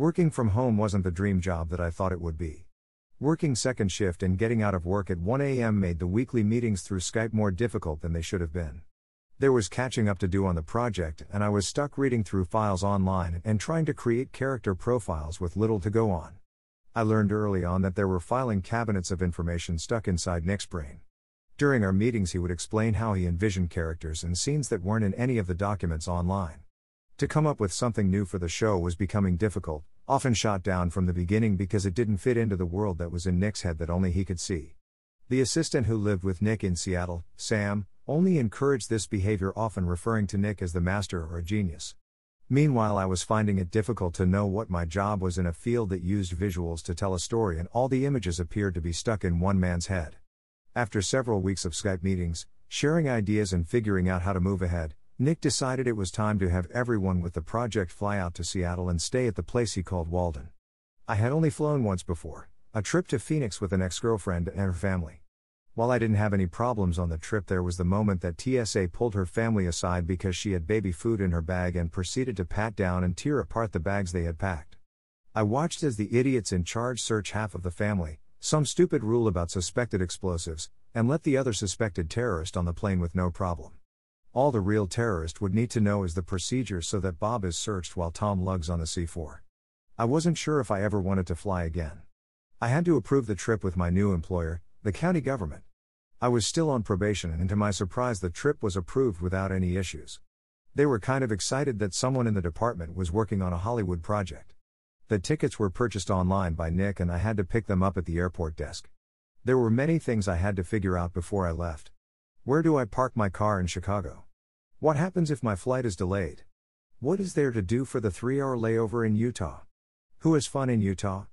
Working from home wasn't the dream job that I thought it would be. Working second shift and getting out of work at 1 a.m. made the weekly meetings through Skype more difficult than they should have been. There was catching up to do on the project, and I was stuck reading through files online and trying to create character profiles with little to go on. I learned early on that there were filing cabinets of information stuck inside Nick's brain. During our meetings, he would explain how he envisioned characters and scenes that weren't in any of the documents online. To come up with something new for the show was becoming difficult, often shot down from the beginning because it didn't fit into the world that was in Nick's head that only he could see. The assistant who lived with Nick in Seattle, Sam, only encouraged this behavior, often referring to Nick as the master or a genius. Meanwhile, I was finding it difficult to know what my job was in a field that used visuals to tell a story, and all the images appeared to be stuck in one man's head. After several weeks of Skype meetings, sharing ideas, and figuring out how to move ahead, Nick decided it was time to have everyone with the project fly out to Seattle and stay at the place he called Walden. I had only flown once before, a trip to Phoenix with an ex girlfriend and her family. While I didn't have any problems on the trip, there was the moment that TSA pulled her family aside because she had baby food in her bag and proceeded to pat down and tear apart the bags they had packed. I watched as the idiots in charge search half of the family, some stupid rule about suspected explosives, and let the other suspected terrorist on the plane with no problem. All the real terrorist would need to know is the procedure so that Bob is searched while Tom lugs on the C 4. I wasn't sure if I ever wanted to fly again. I had to approve the trip with my new employer, the county government. I was still on probation, and to my surprise, the trip was approved without any issues. They were kind of excited that someone in the department was working on a Hollywood project. The tickets were purchased online by Nick, and I had to pick them up at the airport desk. There were many things I had to figure out before I left. Where do I park my car in Chicago? What happens if my flight is delayed? What is there to do for the three hour layover in Utah? Who has fun in Utah?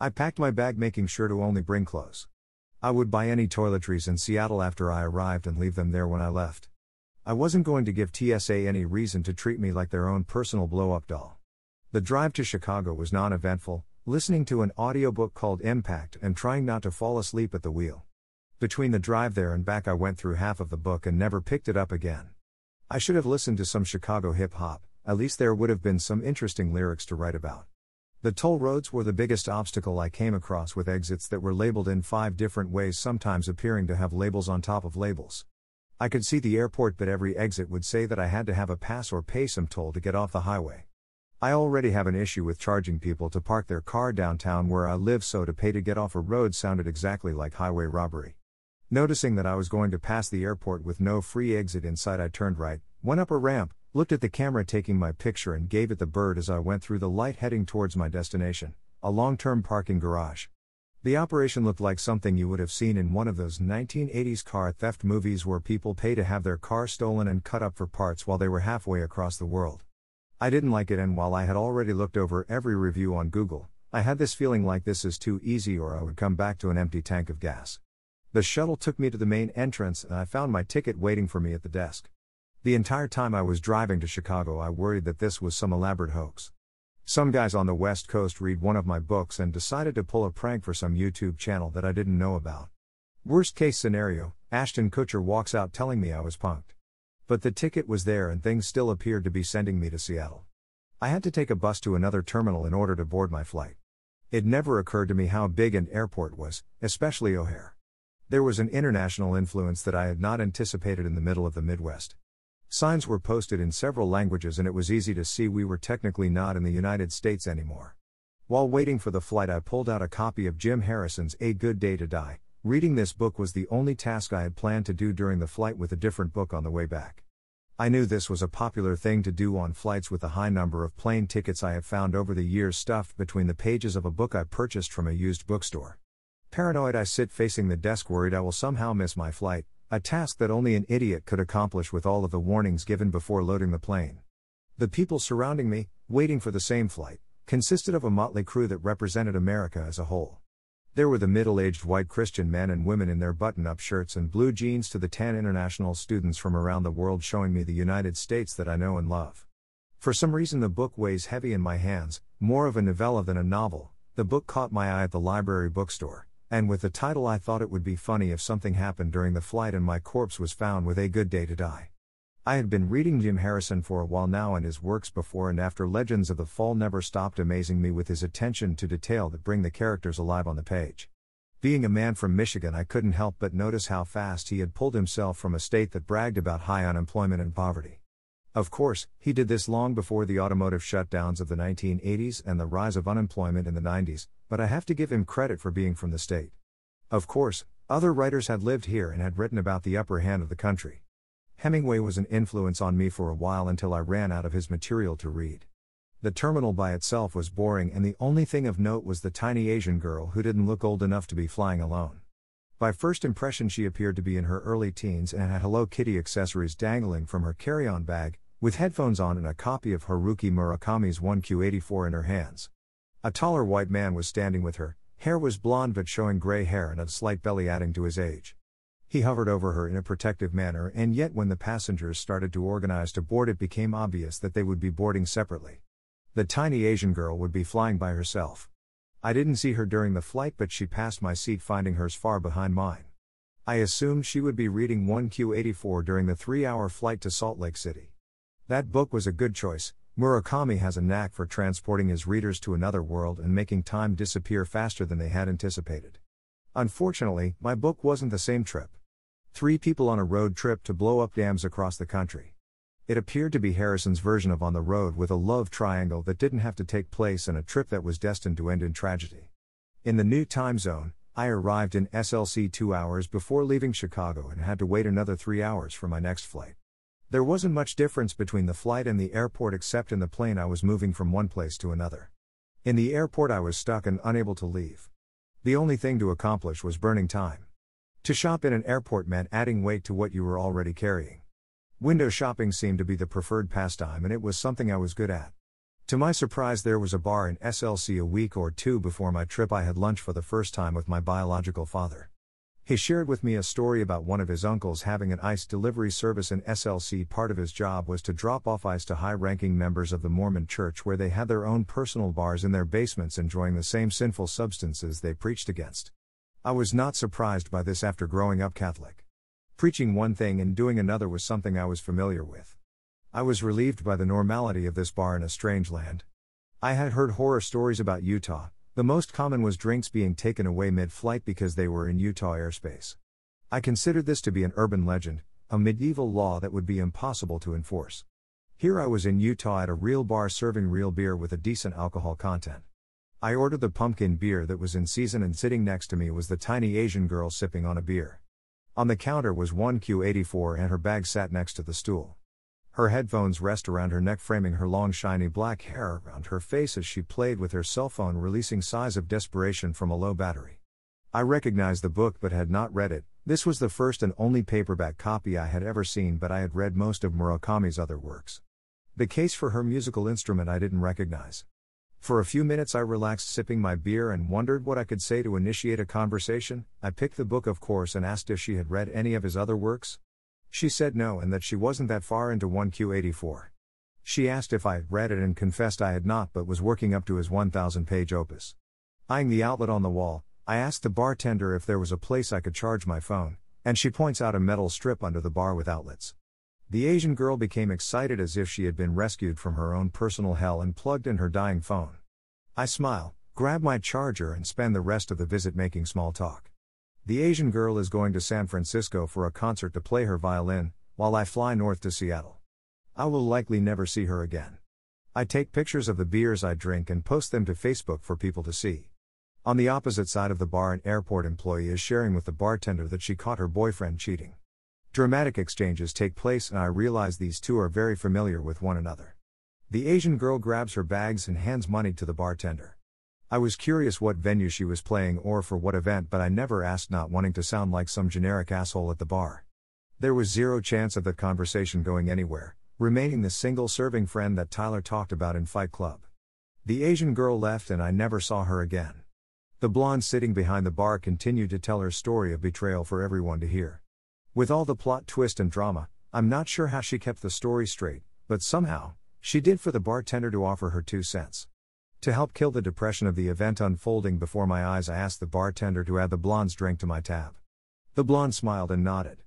I packed my bag making sure to only bring clothes. I would buy any toiletries in Seattle after I arrived and leave them there when I left. I wasn't going to give TSA any reason to treat me like their own personal blow up doll. The drive to Chicago was non eventful, listening to an audiobook called Impact and trying not to fall asleep at the wheel. Between the drive there and back, I went through half of the book and never picked it up again. I should have listened to some Chicago hip hop, at least there would have been some interesting lyrics to write about. The toll roads were the biggest obstacle I came across with exits that were labeled in five different ways, sometimes appearing to have labels on top of labels. I could see the airport, but every exit would say that I had to have a pass or pay some toll to get off the highway. I already have an issue with charging people to park their car downtown where I live, so to pay to get off a road sounded exactly like highway robbery. Noticing that I was going to pass the airport with no free exit inside, I turned right, went up a ramp, looked at the camera taking my picture, and gave it the bird as I went through the light heading towards my destination, a long term parking garage. The operation looked like something you would have seen in one of those 1980s car theft movies where people pay to have their car stolen and cut up for parts while they were halfway across the world. I didn't like it, and while I had already looked over every review on Google, I had this feeling like this is too easy or I would come back to an empty tank of gas. The shuttle took me to the main entrance and I found my ticket waiting for me at the desk. The entire time I was driving to Chicago, I worried that this was some elaborate hoax. Some guys on the West Coast read one of my books and decided to pull a prank for some YouTube channel that I didn't know about. Worst case scenario, Ashton Kutcher walks out telling me I was punked. But the ticket was there and things still appeared to be sending me to Seattle. I had to take a bus to another terminal in order to board my flight. It never occurred to me how big an airport was, especially O'Hare. There was an international influence that I had not anticipated in the middle of the Midwest. Signs were posted in several languages, and it was easy to see we were technically not in the United States anymore. While waiting for the flight, I pulled out a copy of Jim Harrison's A Good Day to Die. Reading this book was the only task I had planned to do during the flight with a different book on the way back. I knew this was a popular thing to do on flights with the high number of plane tickets I have found over the years stuffed between the pages of a book I purchased from a used bookstore. Paranoid, I sit facing the desk, worried I will somehow miss my flight, a task that only an idiot could accomplish with all of the warnings given before loading the plane. The people surrounding me, waiting for the same flight, consisted of a motley crew that represented America as a whole. There were the middle aged white Christian men and women in their button up shirts and blue jeans to the tan international students from around the world showing me the United States that I know and love. For some reason, the book weighs heavy in my hands, more of a novella than a novel. The book caught my eye at the library bookstore and with the title I thought it would be funny if something happened during the flight and my corpse was found with a good day to die. I had been reading Jim Harrison for a while now and his works before and after Legends of the Fall never stopped amazing me with his attention to detail that bring the characters alive on the page. Being a man from Michigan, I couldn't help but notice how fast he had pulled himself from a state that bragged about high unemployment and poverty. Of course, he did this long before the automotive shutdowns of the 1980s and the rise of unemployment in the 90s, but I have to give him credit for being from the state. Of course, other writers had lived here and had written about the upper hand of the country. Hemingway was an influence on me for a while until I ran out of his material to read. The terminal by itself was boring, and the only thing of note was the tiny Asian girl who didn't look old enough to be flying alone. By first impression, she appeared to be in her early teens and had Hello Kitty accessories dangling from her carry on bag, with headphones on and a copy of Haruki Murakami's 1Q84 in her hands. A taller white man was standing with her, hair was blonde but showing gray hair and a slight belly adding to his age. He hovered over her in a protective manner, and yet when the passengers started to organize to board, it became obvious that they would be boarding separately. The tiny Asian girl would be flying by herself. I didn't see her during the flight, but she passed my seat, finding hers far behind mine. I assumed she would be reading 1Q84 during the three hour flight to Salt Lake City. That book was a good choice. Murakami has a knack for transporting his readers to another world and making time disappear faster than they had anticipated. Unfortunately, my book wasn't the same trip. Three people on a road trip to blow up dams across the country. It appeared to be Harrison's version of On the Road with a love triangle that didn't have to take place and a trip that was destined to end in tragedy. In the new time zone, I arrived in SLC two hours before leaving Chicago and had to wait another three hours for my next flight. There wasn't much difference between the flight and the airport except in the plane I was moving from one place to another. In the airport, I was stuck and unable to leave. The only thing to accomplish was burning time. To shop in an airport meant adding weight to what you were already carrying. Window shopping seemed to be the preferred pastime, and it was something I was good at. To my surprise, there was a bar in SLC a week or two before my trip. I had lunch for the first time with my biological father. He shared with me a story about one of his uncles having an ice delivery service in SLC. Part of his job was to drop off ice to high ranking members of the Mormon church where they had their own personal bars in their basements enjoying the same sinful substances they preached against. I was not surprised by this after growing up Catholic. Preaching one thing and doing another was something I was familiar with. I was relieved by the normality of this bar in a strange land. I had heard horror stories about Utah, the most common was drinks being taken away mid flight because they were in Utah airspace. I considered this to be an urban legend, a medieval law that would be impossible to enforce. Here I was in Utah at a real bar serving real beer with a decent alcohol content. I ordered the pumpkin beer that was in season, and sitting next to me was the tiny Asian girl sipping on a beer. On the counter was 1Q84 and her bag sat next to the stool. Her headphones rest around her neck, framing her long, shiny black hair around her face as she played with her cell phone, releasing sighs of desperation from a low battery. I recognized the book but had not read it. This was the first and only paperback copy I had ever seen, but I had read most of Murakami's other works. The case for her musical instrument I didn't recognize. For a few minutes, I relaxed sipping my beer and wondered what I could say to initiate a conversation. I picked the book, of course, and asked if she had read any of his other works. She said no and that she wasn't that far into 1Q84. She asked if I read it and confessed I had not but was working up to his 1,000 page opus. Eyeing the outlet on the wall, I asked the bartender if there was a place I could charge my phone, and she points out a metal strip under the bar with outlets. The Asian girl became excited as if she had been rescued from her own personal hell and plugged in her dying phone. I smile, grab my charger, and spend the rest of the visit making small talk. The Asian girl is going to San Francisco for a concert to play her violin, while I fly north to Seattle. I will likely never see her again. I take pictures of the beers I drink and post them to Facebook for people to see. On the opposite side of the bar, an airport employee is sharing with the bartender that she caught her boyfriend cheating. Dramatic exchanges take place, and I realize these two are very familiar with one another. The Asian girl grabs her bags and hands money to the bartender. I was curious what venue she was playing or for what event, but I never asked, not wanting to sound like some generic asshole at the bar. There was zero chance of that conversation going anywhere, remaining the single serving friend that Tyler talked about in Fight Club. The Asian girl left and I never saw her again. The blonde sitting behind the bar continued to tell her story of betrayal for everyone to hear. With all the plot twist and drama, I'm not sure how she kept the story straight, but somehow, she did for the bartender to offer her two cents. To help kill the depression of the event unfolding before my eyes, I asked the bartender to add the blonde's drink to my tab. The blonde smiled and nodded.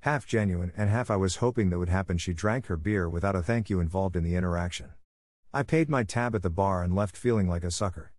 Half genuine and half I was hoping that would happen. She drank her beer without a thank you involved in the interaction. I paid my tab at the bar and left feeling like a sucker.